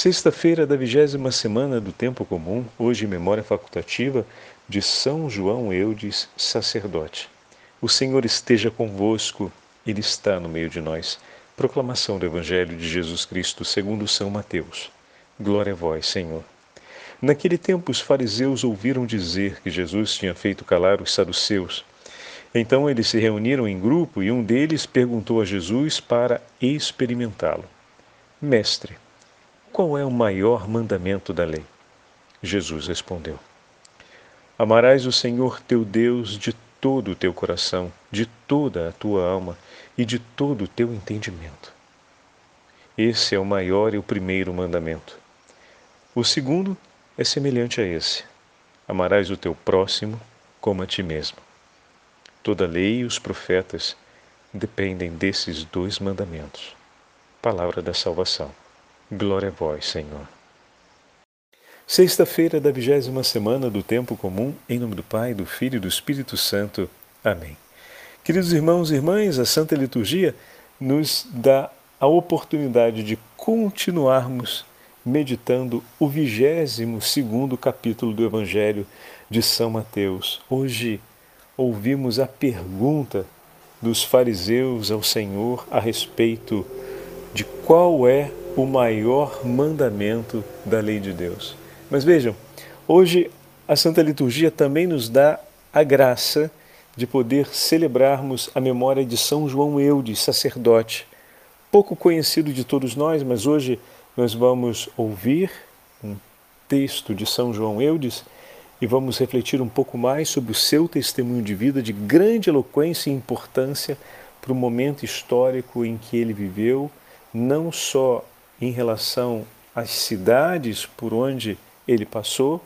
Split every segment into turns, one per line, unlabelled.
Sexta-feira da vigésima semana do Tempo Comum, hoje memória facultativa de São João Eudes, sacerdote. O Senhor esteja convosco, Ele está no meio de nós. Proclamação do Evangelho de Jesus Cristo segundo São Mateus. Glória a vós, Senhor. Naquele tempo os fariseus ouviram dizer que Jesus tinha feito calar os saduceus. Então eles se reuniram em grupo e um deles perguntou a Jesus para experimentá-lo: Mestre, qual é o maior mandamento da lei? Jesus respondeu: Amarás o Senhor teu Deus de todo o teu coração, de toda a tua alma e de todo o teu entendimento. Esse é o maior e o primeiro mandamento. O segundo é semelhante a esse: Amarás o teu próximo como a ti mesmo. Toda a lei e os profetas dependem desses dois mandamentos. Palavra da salvação. Glória a vós, Senhor. Sexta-feira da vigésima semana do Tempo Comum, em nome do Pai, do Filho e do Espírito Santo. Amém. Queridos irmãos e irmãs, a Santa Liturgia nos dá a oportunidade de continuarmos meditando o vigésimo segundo capítulo do Evangelho de São Mateus. Hoje ouvimos a pergunta dos fariseus ao Senhor a respeito de qual é o maior mandamento da lei de Deus. Mas vejam, hoje a Santa Liturgia também nos dá a graça de poder celebrarmos a memória de São João Eudes, sacerdote, pouco conhecido de todos nós, mas hoje nós vamos ouvir um texto de São João Eudes e vamos refletir um pouco mais sobre o seu testemunho de vida de grande eloquência e importância para o momento histórico em que ele viveu, não só em relação às cidades por onde ele passou,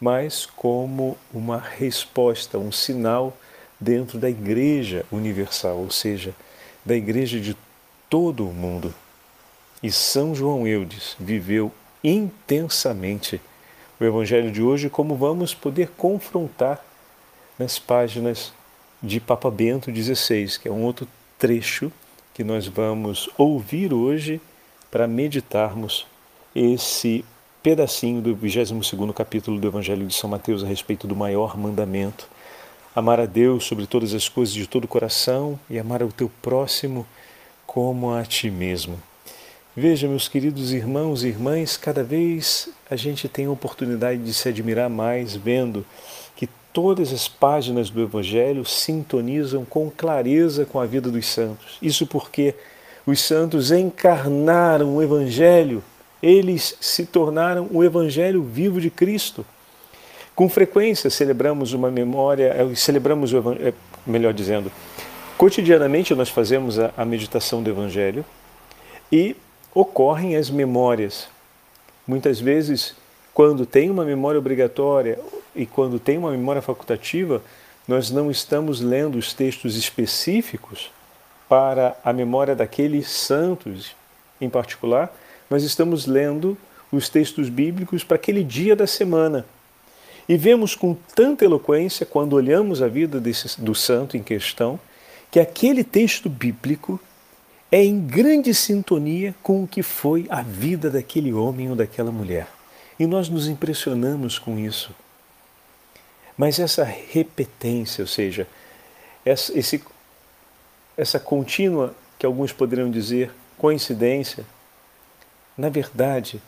mas como uma resposta, um sinal dentro da Igreja Universal, ou seja, da Igreja de todo o mundo. E São João Eudes viveu intensamente o Evangelho de hoje, como vamos poder confrontar nas páginas de Papa Bento XVI, que é um outro trecho que nós vamos ouvir hoje para meditarmos esse pedacinho do 22º capítulo do Evangelho de São Mateus a respeito do maior mandamento, amar a Deus sobre todas as coisas de todo o coração e amar ao teu próximo como a ti mesmo. Veja, meus queridos irmãos e irmãs, cada vez a gente tem a oportunidade de se admirar mais vendo que todas as páginas do Evangelho sintonizam com clareza com a vida dos santos. Isso porque os santos encarnaram o Evangelho, eles se tornaram o Evangelho vivo de Cristo. Com frequência celebramos uma memória, eh, celebramos o eh, melhor dizendo, cotidianamente nós fazemos a, a meditação do Evangelho e ocorrem as memórias. Muitas vezes, quando tem uma memória obrigatória e quando tem uma memória facultativa, nós não estamos lendo os textos específicos para a memória daqueles santos em particular, nós estamos lendo os textos bíblicos para aquele dia da semana. E vemos com tanta eloquência, quando olhamos a vida desse, do santo em questão, que aquele texto bíblico é em grande sintonia com o que foi a vida daquele homem ou daquela mulher. E nós nos impressionamos com isso. Mas essa repetência, ou seja, esse essa contínua, que alguns poderiam dizer, coincidência, na verdade,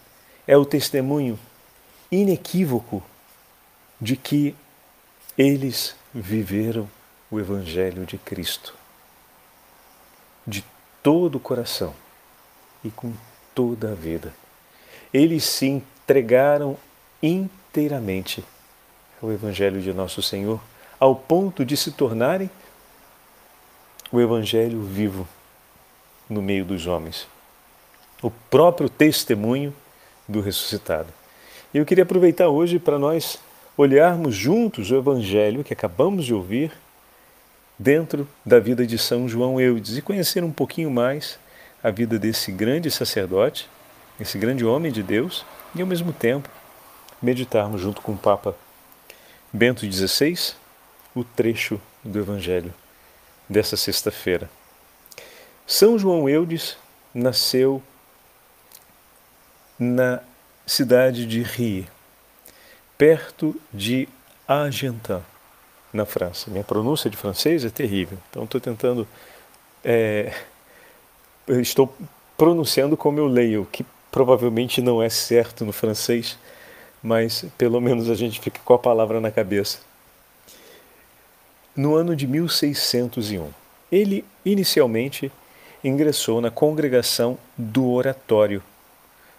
é o testemunho inequívoco de que eles viveram o Evangelho de Cristo de todo o coração e com toda a vida. Eles se entregaram inteiramente ao Evangelho de Nosso Senhor, ao ponto de se tornarem o Evangelho vivo no meio dos homens. O próprio testemunho do ressuscitado. E eu queria aproveitar hoje para nós olharmos juntos o Evangelho que acabamos de ouvir dentro da vida de São João Eudes e conhecer um pouquinho mais a vida desse grande sacerdote, esse grande homem de Deus, e ao mesmo tempo meditarmos junto com o Papa Bento XVI o trecho do Evangelho dessa sexta-feira. São João Eudes nasceu na cidade de Rie, perto de Argentan, na França. Minha pronúncia de francês é terrível, então estou tentando. É, estou pronunciando como eu leio, que provavelmente não é certo no francês, mas pelo menos a gente fica com a palavra na cabeça. No ano de 1601, ele inicialmente ingressou na congregação do Oratório,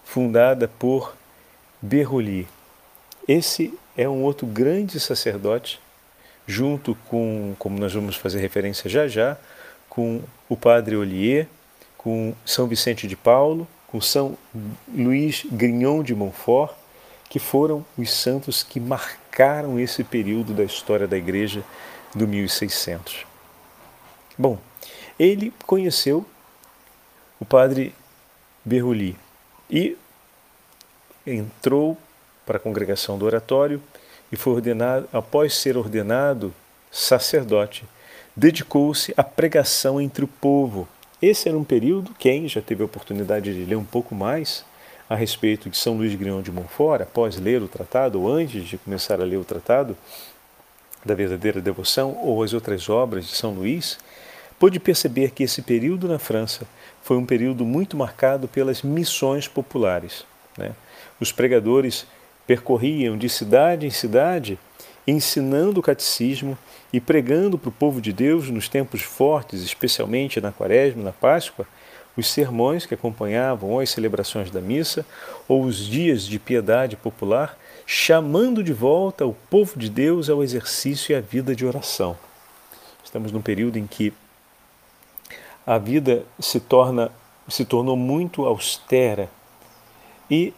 fundada por Berroli. Esse é um outro grande sacerdote, junto com, como nós vamos fazer referência já já, com o padre Ollier, com São Vicente de Paulo, com São Luís Grignon de Montfort, que foram os santos que marcaram esse período da história da igreja do 1600. Bom, ele conheceu o padre Berruli e entrou para a congregação do oratório e foi ordenado, após ser ordenado sacerdote, dedicou-se à pregação entre o povo. Esse era um período, quem já teve a oportunidade de ler um pouco mais a respeito de São Luís Grignon de Montfort, após ler o tratado, ou antes de começar a ler o tratado da verdadeira devoção, ou as outras obras de São Luís, pôde perceber que esse período na França foi um período muito marcado pelas missões populares. Né? Os pregadores percorriam de cidade em cidade, ensinando o catecismo e pregando para o povo de Deus nos tempos fortes, especialmente na Quaresma, na Páscoa, os sermões que acompanhavam ou as celebrações da missa ou os dias de piedade popular, chamando de volta o povo de Deus ao exercício e à vida de oração. Estamos num período em que a vida se torna se tornou muito austera e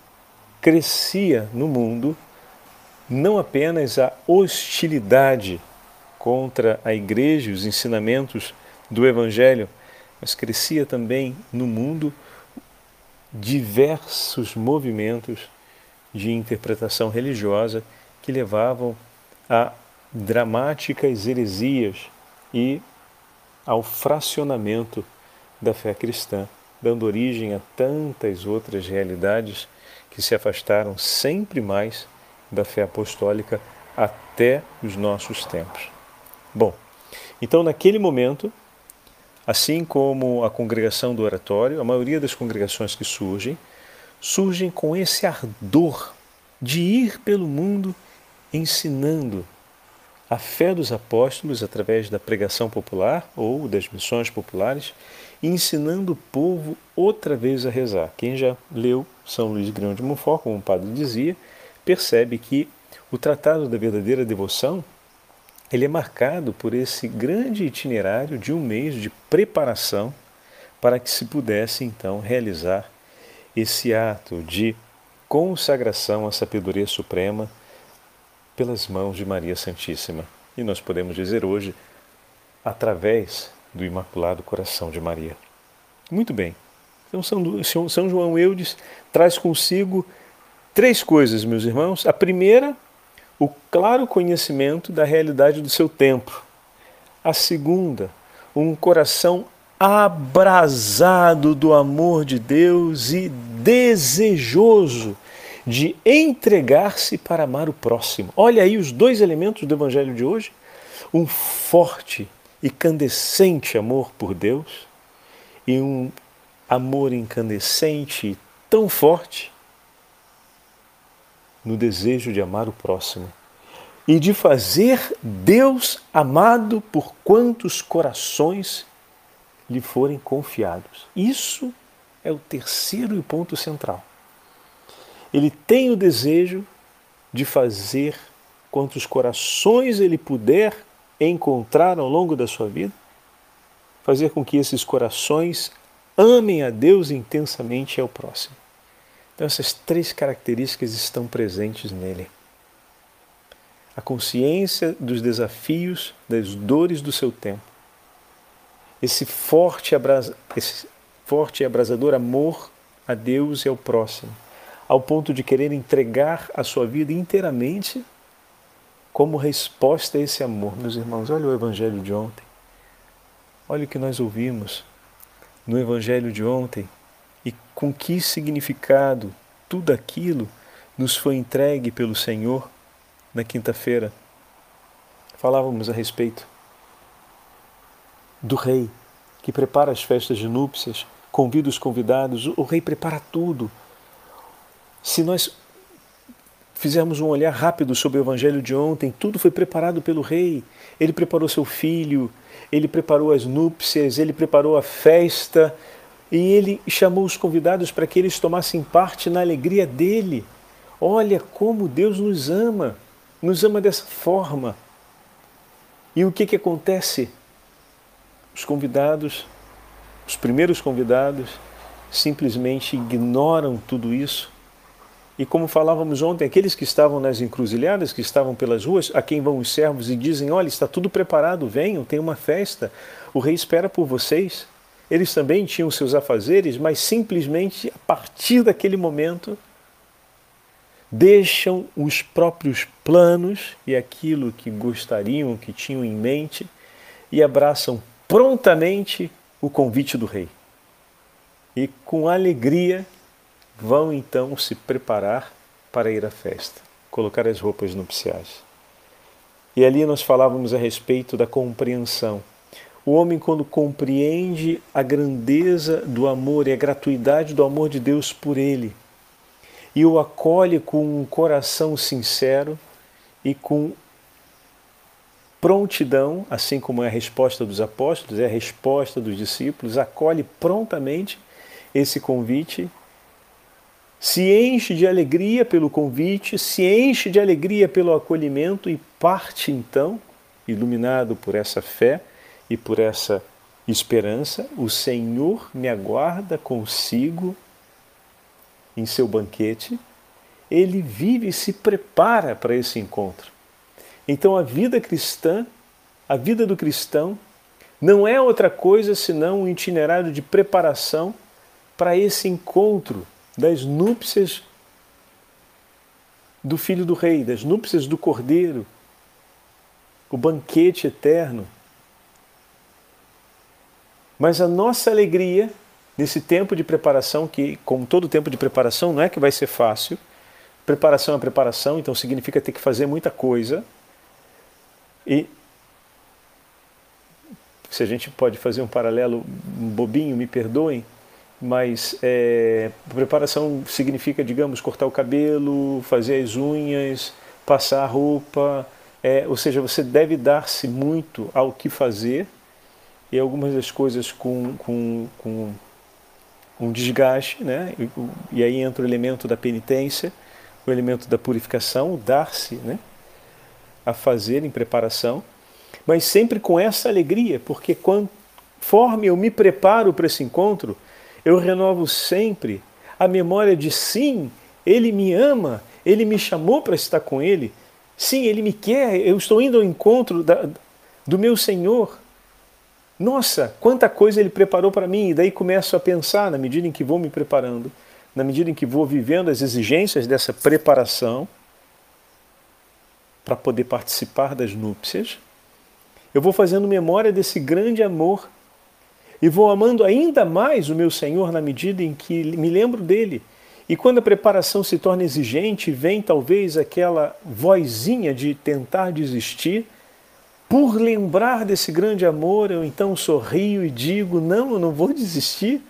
crescia no mundo não apenas a hostilidade contra a igreja e os ensinamentos do evangelho, mas crescia também no mundo diversos movimentos de interpretação religiosa que levavam a dramáticas heresias e ao fracionamento da fé cristã, dando origem a tantas outras realidades que se afastaram sempre mais da fé apostólica até os nossos tempos. Bom, então naquele momento, assim como a congregação do oratório, a maioria das congregações que surgem, surgem com esse ardor de ir pelo mundo ensinando a fé dos apóstolos através da pregação popular ou das missões populares, ensinando o povo outra vez a rezar. Quem já leu São Luís Grão de Montfort, como o padre dizia, percebe que o tratado da verdadeira devoção ele é marcado por esse grande itinerário de um mês de preparação para que se pudesse então realizar esse ato de consagração à sabedoria suprema pelas mãos de Maria Santíssima. E nós podemos dizer hoje, através do Imaculado Coração de Maria. Muito bem. Então, São João Eudes traz consigo três coisas, meus irmãos. A primeira, o claro conhecimento da realidade do seu tempo. A segunda, um coração abrasado do amor de Deus e desejoso de entregar-se para amar o próximo. Olha aí os dois elementos do Evangelho de hoje: um forte e candescente amor por Deus e um amor incandescente tão forte no desejo de amar o próximo e de fazer Deus amado por quantos corações lhe forem confiados. Isso é o terceiro e ponto central. Ele tem o desejo de fazer quantos corações ele puder encontrar ao longo da sua vida, fazer com que esses corações amem a Deus intensamente e ao próximo. Então, essas três características estão presentes nele. A consciência dos desafios, das dores do seu tempo. Esse forte, abrasa, esse forte e abrasador amor a Deus e ao próximo ao ponto de querer entregar a sua vida inteiramente como resposta a esse amor. Meus irmãos, olha o Evangelho de ontem. Olha o que nós ouvimos no Evangelho de ontem e com que significado tudo aquilo nos foi entregue pelo Senhor na quinta-feira. Falávamos a respeito do rei que prepara as festas de núpcias, convida os convidados, o rei prepara tudo. Se nós fizermos um olhar rápido sobre o evangelho de ontem, tudo foi preparado pelo rei. Ele preparou seu filho, ele preparou as núpcias, ele preparou a festa e ele chamou os convidados para que eles tomassem parte na alegria dele. Olha como Deus nos ama, nos ama dessa forma. E o que, que acontece? Os convidados, os primeiros convidados, simplesmente ignoram tudo isso. E como falávamos ontem, aqueles que estavam nas encruzilhadas, que estavam pelas ruas, a quem vão os servos e dizem: Olha, está tudo preparado, venham, tem uma festa, o rei espera por vocês. Eles também tinham seus afazeres, mas simplesmente a partir daquele momento deixam os próprios planos e aquilo que gostariam, que tinham em mente e abraçam prontamente o convite do rei. E com alegria vão então se preparar para ir à festa, colocar as roupas nupciais. E ali nós falávamos a respeito da compreensão. O homem, quando compreende a grandeza do amor e a gratuidade do amor de Deus por ele, e o acolhe com um coração sincero e com prontidão, assim como é a resposta dos apóstolos, é a resposta dos discípulos, acolhe prontamente esse convite, se enche de alegria pelo convite, se enche de alegria pelo acolhimento e parte então, iluminado por essa fé e por essa esperança, o Senhor me aguarda consigo em seu banquete, ele vive e se prepara para esse encontro. Então a vida cristã, a vida do cristão, não é outra coisa senão um itinerário de preparação para esse encontro das núpcias do Filho do Rei, das núpcias do Cordeiro, o banquete eterno. Mas a nossa alegria nesse tempo de preparação, que, como todo tempo de preparação, não é que vai ser fácil. Preparação é preparação, então significa ter que fazer muita coisa. E se a gente pode fazer um paralelo bobinho, me perdoem, mas é, preparação significa, digamos, cortar o cabelo, fazer as unhas, passar a roupa, é, ou seja, você deve dar-se muito ao que fazer e algumas das coisas com, com, com um desgaste, né? E, e, aí entra o elemento da penitência, o elemento da purificação, dar-se, né? A fazer em preparação, mas sempre com essa alegria, porque conforme eu me preparo para esse encontro, eu renovo sempre a memória de sim, ele me ama, ele me chamou para estar com ele, sim, ele me quer, eu estou indo ao encontro da, do meu Senhor. Nossa, quanta coisa ele preparou para mim, e daí começo a pensar, na medida em que vou me preparando, na medida em que vou vivendo as exigências dessa preparação para poder participar das núpcias, eu vou fazendo memória desse grande amor e vou amando ainda mais o meu Senhor na medida em que me lembro dele. E quando a preparação se torna exigente, vem talvez aquela vozinha de tentar desistir, por lembrar desse grande amor, eu então sorrio e digo: não, eu não vou desistir,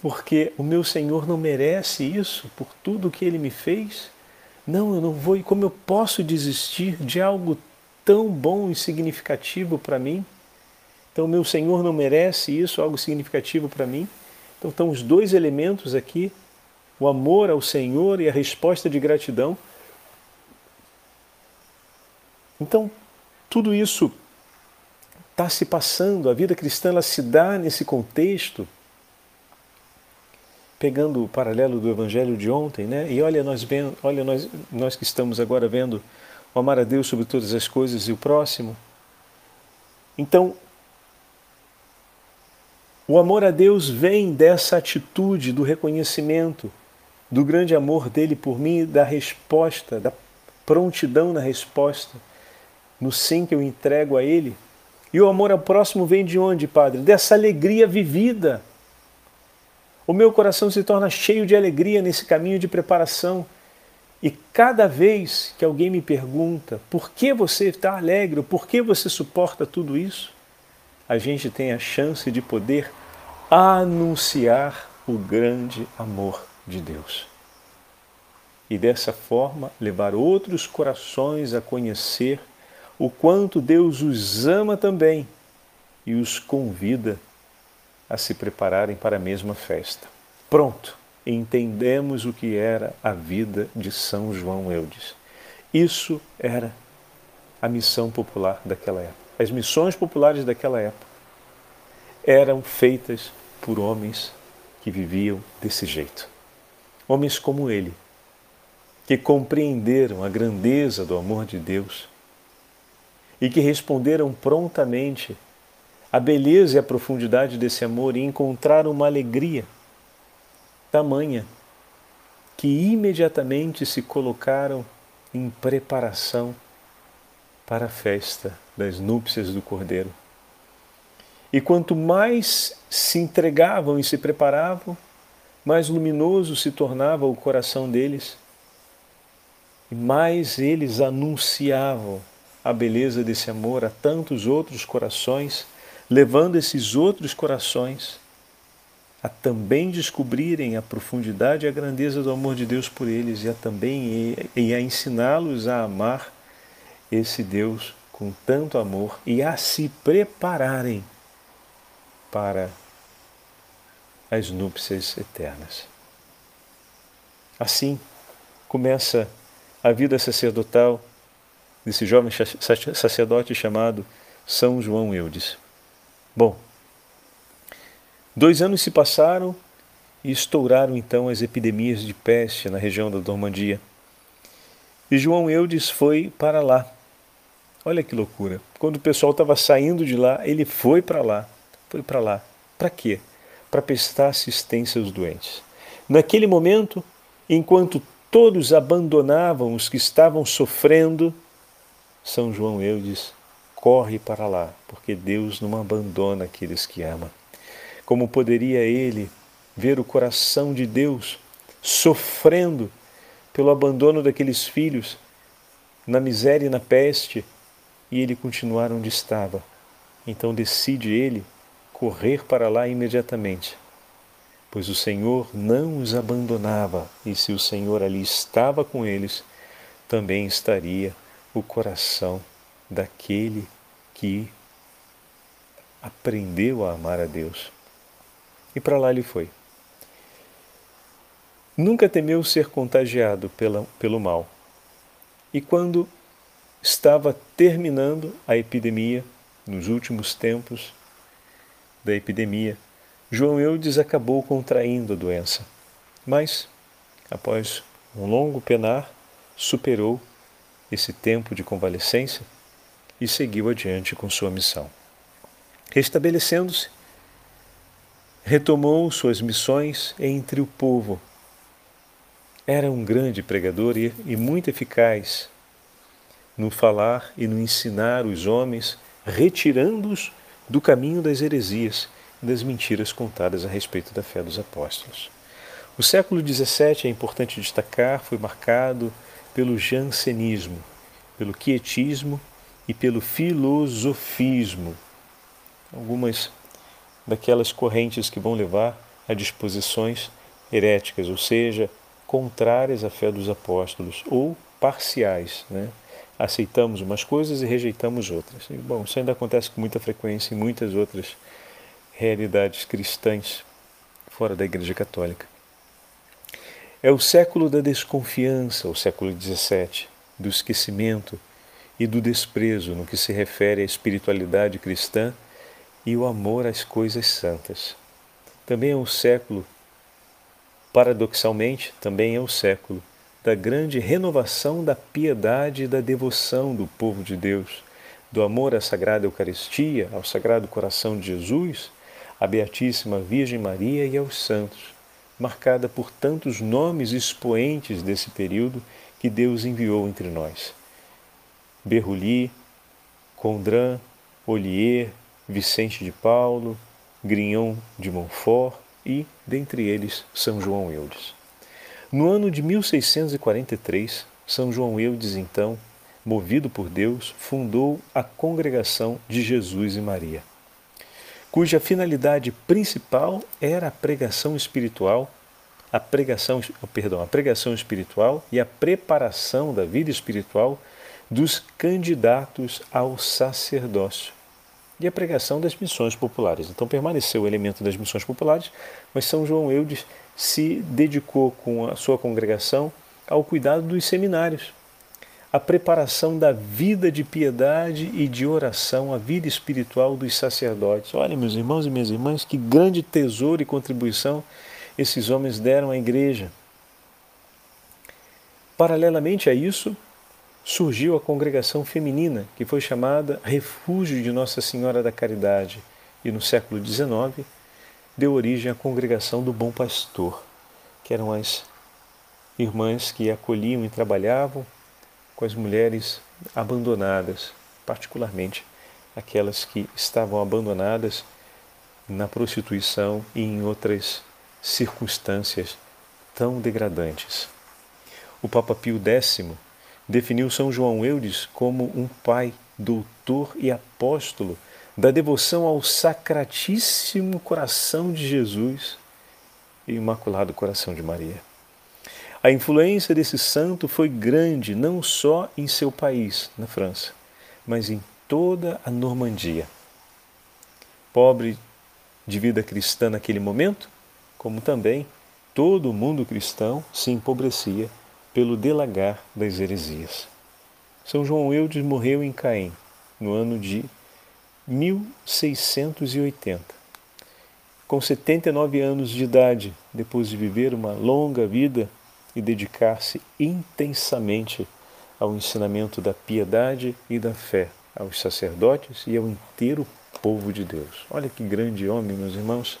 porque o meu Senhor não merece isso por tudo que ele me fez. Não, eu não vou. E como eu posso desistir de algo tão bom e significativo para mim? Então, meu Senhor não merece isso, algo significativo para mim? Então, estão os dois elementos aqui: o amor ao Senhor e a resposta de gratidão. Então, tudo isso está se passando, a vida cristã ela se dá nesse contexto, pegando o paralelo do evangelho de ontem, né? E olha nós vendo, olha nós, nós que estamos agora vendo o amar a Deus sobre todas as coisas e o próximo. Então, o amor a Deus vem dessa atitude do reconhecimento do grande amor dele por mim, da resposta, da prontidão na resposta no sim que eu entrego a Ele. E o amor ao próximo vem de onde, Padre? Dessa alegria vivida. O meu coração se torna cheio de alegria nesse caminho de preparação. E cada vez que alguém me pergunta por que você está alegre, por que você suporta tudo isso, a gente tem a chance de poder anunciar o grande amor de Deus. E dessa forma levar outros corações a conhecer o quanto Deus os ama também e os convida a se prepararem para a mesma festa. Pronto, entendemos o que era a vida de São João Eudes. Isso era a missão popular daquela época. As missões populares daquela época eram feitas por homens que viviam desse jeito. Homens como ele, que compreenderam a grandeza do amor de Deus e que responderam prontamente a beleza e a profundidade desse amor e encontraram uma alegria tamanha que imediatamente se colocaram em preparação para a festa das núpcias do Cordeiro. E quanto mais se entregavam e se preparavam, mais luminoso se tornava o coração deles, e mais eles anunciavam a beleza desse amor a tantos outros corações levando esses outros corações a também descobrirem a profundidade e a grandeza do amor de Deus por eles e a também e a ensiná-los a amar esse Deus com tanto amor e a se prepararem para as núpcias eternas. Assim começa a vida sacerdotal desse jovem sacerdote chamado São João Eudes. Bom, dois anos se passaram e estouraram então as epidemias de peste na região da Normandia. E João Eudes foi para lá. Olha que loucura. Quando o pessoal estava saindo de lá, ele foi para lá. Foi para lá. Para quê? Para prestar assistência aos doentes. Naquele momento, enquanto todos abandonavam os que estavam sofrendo, São João Eudes corre para lá, porque Deus não abandona aqueles que ama. Como poderia ele ver o coração de Deus sofrendo pelo abandono daqueles filhos, na miséria e na peste, e ele continuar onde estava? Então decide ele correr para lá imediatamente, pois o Senhor não os abandonava, e se o Senhor ali estava com eles, também estaria o coração daquele que aprendeu a amar a Deus. E para lá ele foi. Nunca temeu ser contagiado pela, pelo mal. E quando estava terminando a epidemia, nos últimos tempos da epidemia, João Eudes acabou contraindo a doença. Mas, após um longo penar, superou esse tempo de convalescência e seguiu adiante com sua missão. Restabelecendo-se, retomou suas missões entre o povo. Era um grande pregador e, e muito eficaz no falar e no ensinar os homens, retirando-os do caminho das heresias e das mentiras contadas a respeito da fé dos apóstolos. O século XVII, é importante destacar, foi marcado pelo jansenismo, pelo quietismo e pelo filosofismo. Algumas daquelas correntes que vão levar a disposições heréticas, ou seja, contrárias à fé dos apóstolos ou parciais, né? Aceitamos umas coisas e rejeitamos outras. E, bom, isso ainda acontece com muita frequência em muitas outras realidades cristãs fora da Igreja Católica. É o século da desconfiança, o século XVII, do esquecimento, e do desprezo no que se refere à espiritualidade cristã e o amor às coisas santas. Também é um século, paradoxalmente, também é o século da grande renovação da piedade e da devoção do povo de Deus, do amor à Sagrada Eucaristia, ao Sagrado Coração de Jesus, à Beatíssima Virgem Maria e aos santos, marcada por tantos nomes expoentes desse período que Deus enviou entre nós. Berruli, Condran, Olier, Vicente de Paulo, Grignon de Montfort, e, dentre eles, São João Eudes. No ano de 1643, São João Eudes, então, movido por Deus, fundou a Congregação de Jesus e Maria, cuja finalidade principal era a pregação espiritual, a pregação, perdão, a pregação espiritual e a preparação da vida espiritual dos candidatos ao sacerdócio e a pregação das missões populares. Então permaneceu o elemento das missões populares, mas São João Eudes se dedicou com a sua congregação ao cuidado dos seminários, a preparação da vida de piedade e de oração, a vida espiritual dos sacerdotes. Olha, meus irmãos e minhas irmãs, que grande tesouro e contribuição esses homens deram à igreja. Paralelamente a isso, surgiu a congregação feminina, que foi chamada Refúgio de Nossa Senhora da Caridade, e no século XIX deu origem à congregação do Bom Pastor, que eram as irmãs que acolhiam e trabalhavam com as mulheres abandonadas, particularmente aquelas que estavam abandonadas na prostituição e em outras circunstâncias tão degradantes. O Papa Pio X definiu São João Eudes como um pai, doutor e apóstolo da devoção ao Sacratíssimo Coração de Jesus e Imaculado Coração de Maria. A influência desse santo foi grande não só em seu país, na França, mas em toda a Normandia. Pobre de vida cristã naquele momento, como também todo mundo cristão se empobrecia pelo delagar das heresias. São João Eudes morreu em Caém, no ano de 1680. Com 79 anos de idade, depois de viver uma longa vida e dedicar-se intensamente ao ensinamento da piedade e da fé aos sacerdotes e ao inteiro povo de Deus. Olha que grande homem, meus irmãos.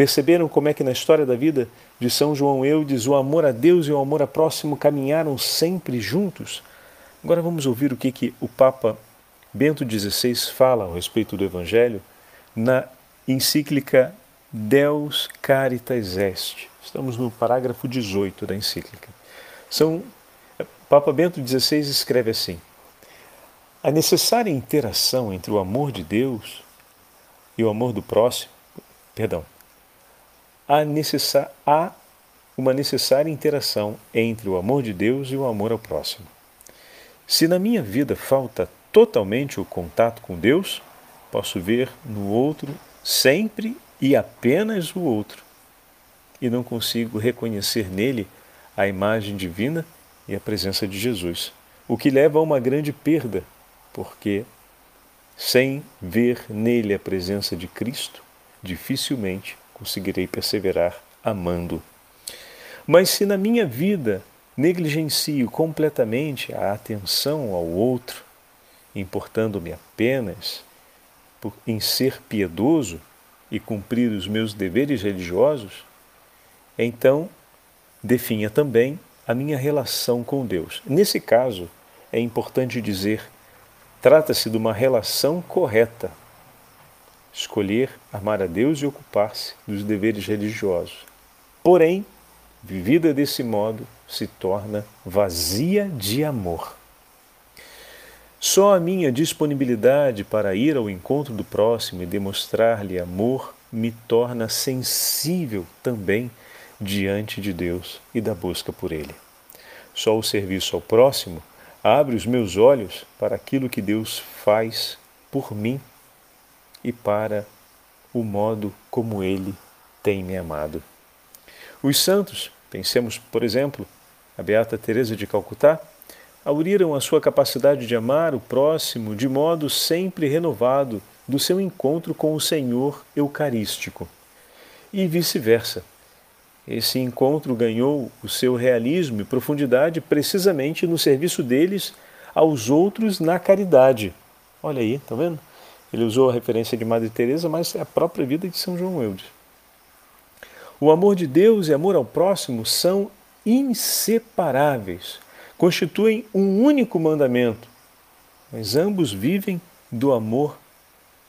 Perceberam como é que na história da vida de São João Eudes o amor a Deus e o amor a próximo caminharam sempre juntos? Agora vamos ouvir o que, que o Papa Bento XVI fala a respeito do Evangelho na encíclica Deus Caritas Est. Estamos no parágrafo 18 da encíclica. São, Papa Bento XVI escreve assim: A necessária interação entre o amor de Deus e o amor do próximo, perdão, há, uma necessária interação entre o amor de Deus e o amor ao próximo. Se na minha vida falta totalmente o contato com Deus, posso ver no outro sempre e apenas o outro, e não consigo reconhecer nele a imagem divina e a presença de Jesus, o que leva a uma grande perda, porque sem ver nele a presença de Cristo, dificilmente conseguirei perseverar amando. Mas se na minha vida negligencio completamente a atenção ao outro, importando-me apenas em ser piedoso e cumprir os meus deveres religiosos, então definha também a minha relação com Deus. Nesse caso, é importante dizer, trata-se de uma relação correta, escolher amar a Deus e ocupar-se dos deveres religiosos. Porém, vivida desse modo, se torna vazia de amor. Só a minha disponibilidade para ir ao encontro do próximo e demonstrar-lhe amor me torna sensível também diante de Deus e da busca por Ele. Só o serviço ao próximo abre os meus olhos para aquilo que Deus faz por mim e para o modo como Ele tem me amado. Os santos, pensemos, por exemplo, a Beata Teresa de Calcutá, auriram a sua capacidade de amar o próximo de modo sempre renovado do seu encontro com o Senhor Eucarístico. E vice-versa. Esse encontro ganhou o seu realismo e profundidade precisamente no serviço deles aos outros na caridade. Olha aí, tá vendo? Ele usou a referência de Madre Teresa, mas é a própria vida de São João Eudes. O amor de Deus e amor ao próximo são inseparáveis, constituem um único mandamento, mas ambos vivem do amor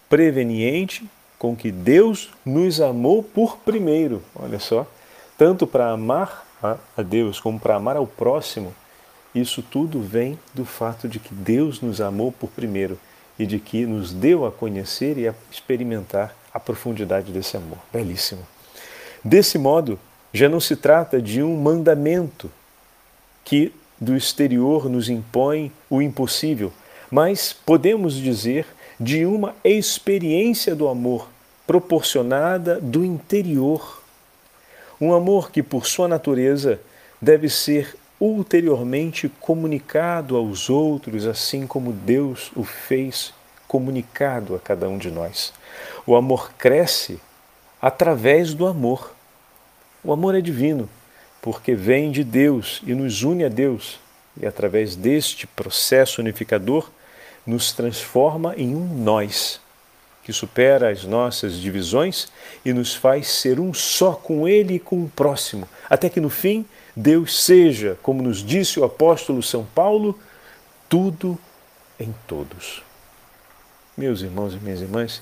preveniente com que Deus nos amou por primeiro. Olha só, tanto para amar a Deus como para amar ao próximo, isso tudo vem do fato de que Deus nos amou por primeiro e de que nos deu a conhecer e a experimentar a profundidade desse amor. Belíssimo. Desse modo, já não se trata de um mandamento que do exterior nos impõe o impossível, mas podemos dizer de uma experiência do amor proporcionada do interior. Um amor que, por sua natureza, deve ser ulteriormente comunicado aos outros, assim como Deus o fez comunicado a cada um de nós. O amor cresce através do amor. O amor é divino, porque vem de Deus e nos une a Deus, e através deste processo unificador nos transforma em um nós que supera as nossas divisões e nos faz ser um só com Ele e com o próximo, até que no fim Deus seja, como nos disse o apóstolo São Paulo, tudo em todos. Meus irmãos e minhas irmãs,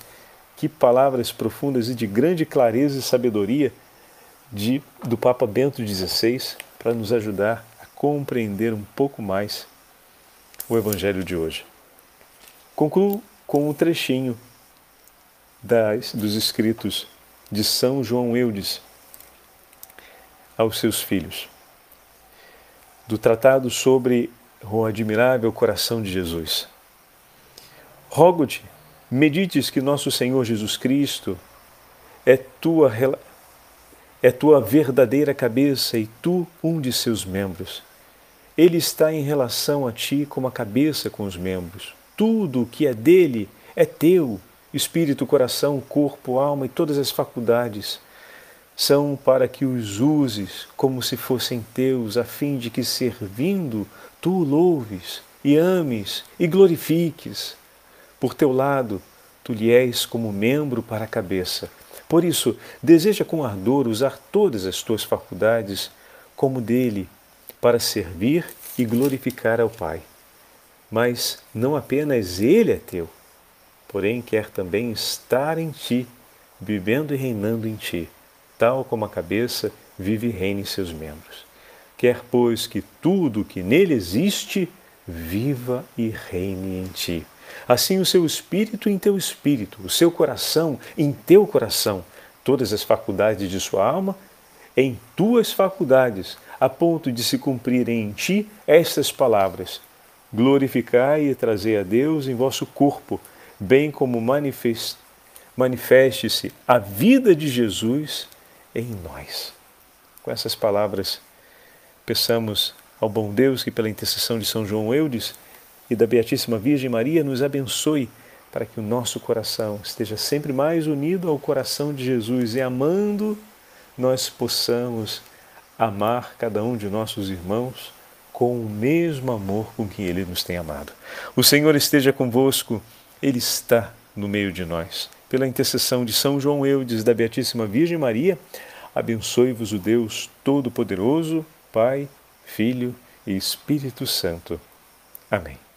que palavras profundas e de grande clareza e sabedoria de, do Papa Bento XVI para nos ajudar a compreender um pouco mais o Evangelho de hoje. Concluo com um trechinho das, dos escritos de São João Eudes aos seus filhos, do tratado sobre o admirável coração de Jesus. Rogo-te, medites que nosso Senhor Jesus Cristo é tua, é tua verdadeira cabeça e tu um de seus membros. Ele está em relação a ti como a cabeça com os membros tudo o que é dele é teu. Espírito, coração, corpo, alma e todas as faculdades são para que os uses como se fossem teus, a fim de que, servindo, tu louves e ames e glorifiques. Por teu lado, tu lhe és como membro para a cabeça. Por isso, deseja com ardor usar todas as tuas faculdades como dele, para servir e glorificar ao Pai. Mas não apenas Ele é teu, porém quer também estar em ti, vivendo e reinando em ti, tal como a cabeça vive e reina em seus membros. Quer, pois, que tudo que nele existe viva e reine em ti. Assim, o seu espírito em teu espírito, o seu coração em teu coração, todas as faculdades de sua alma em tuas faculdades, a ponto de se cumprirem em ti estas palavras: glorificai e trazei a Deus em vosso corpo, bem como manifeste-se a vida de Jesus em nós. Com essas palavras, peçamos ao bom Deus que, pela intercessão de São João Eudes e da Beatíssima Virgem Maria, nos abençoe para que o nosso coração esteja sempre mais unido ao coração de Jesus e amando, nós possamos amar cada um de nossos irmãos com o mesmo amor com que Ele nos tem amado. O Senhor esteja convosco, Ele está no meio de nós. Pela intercessão de São João Eudes, da Beatíssima Virgem Maria, abençoe-vos o Deus Todo-Poderoso, Pai, Filho e Espírito Santo. Amém.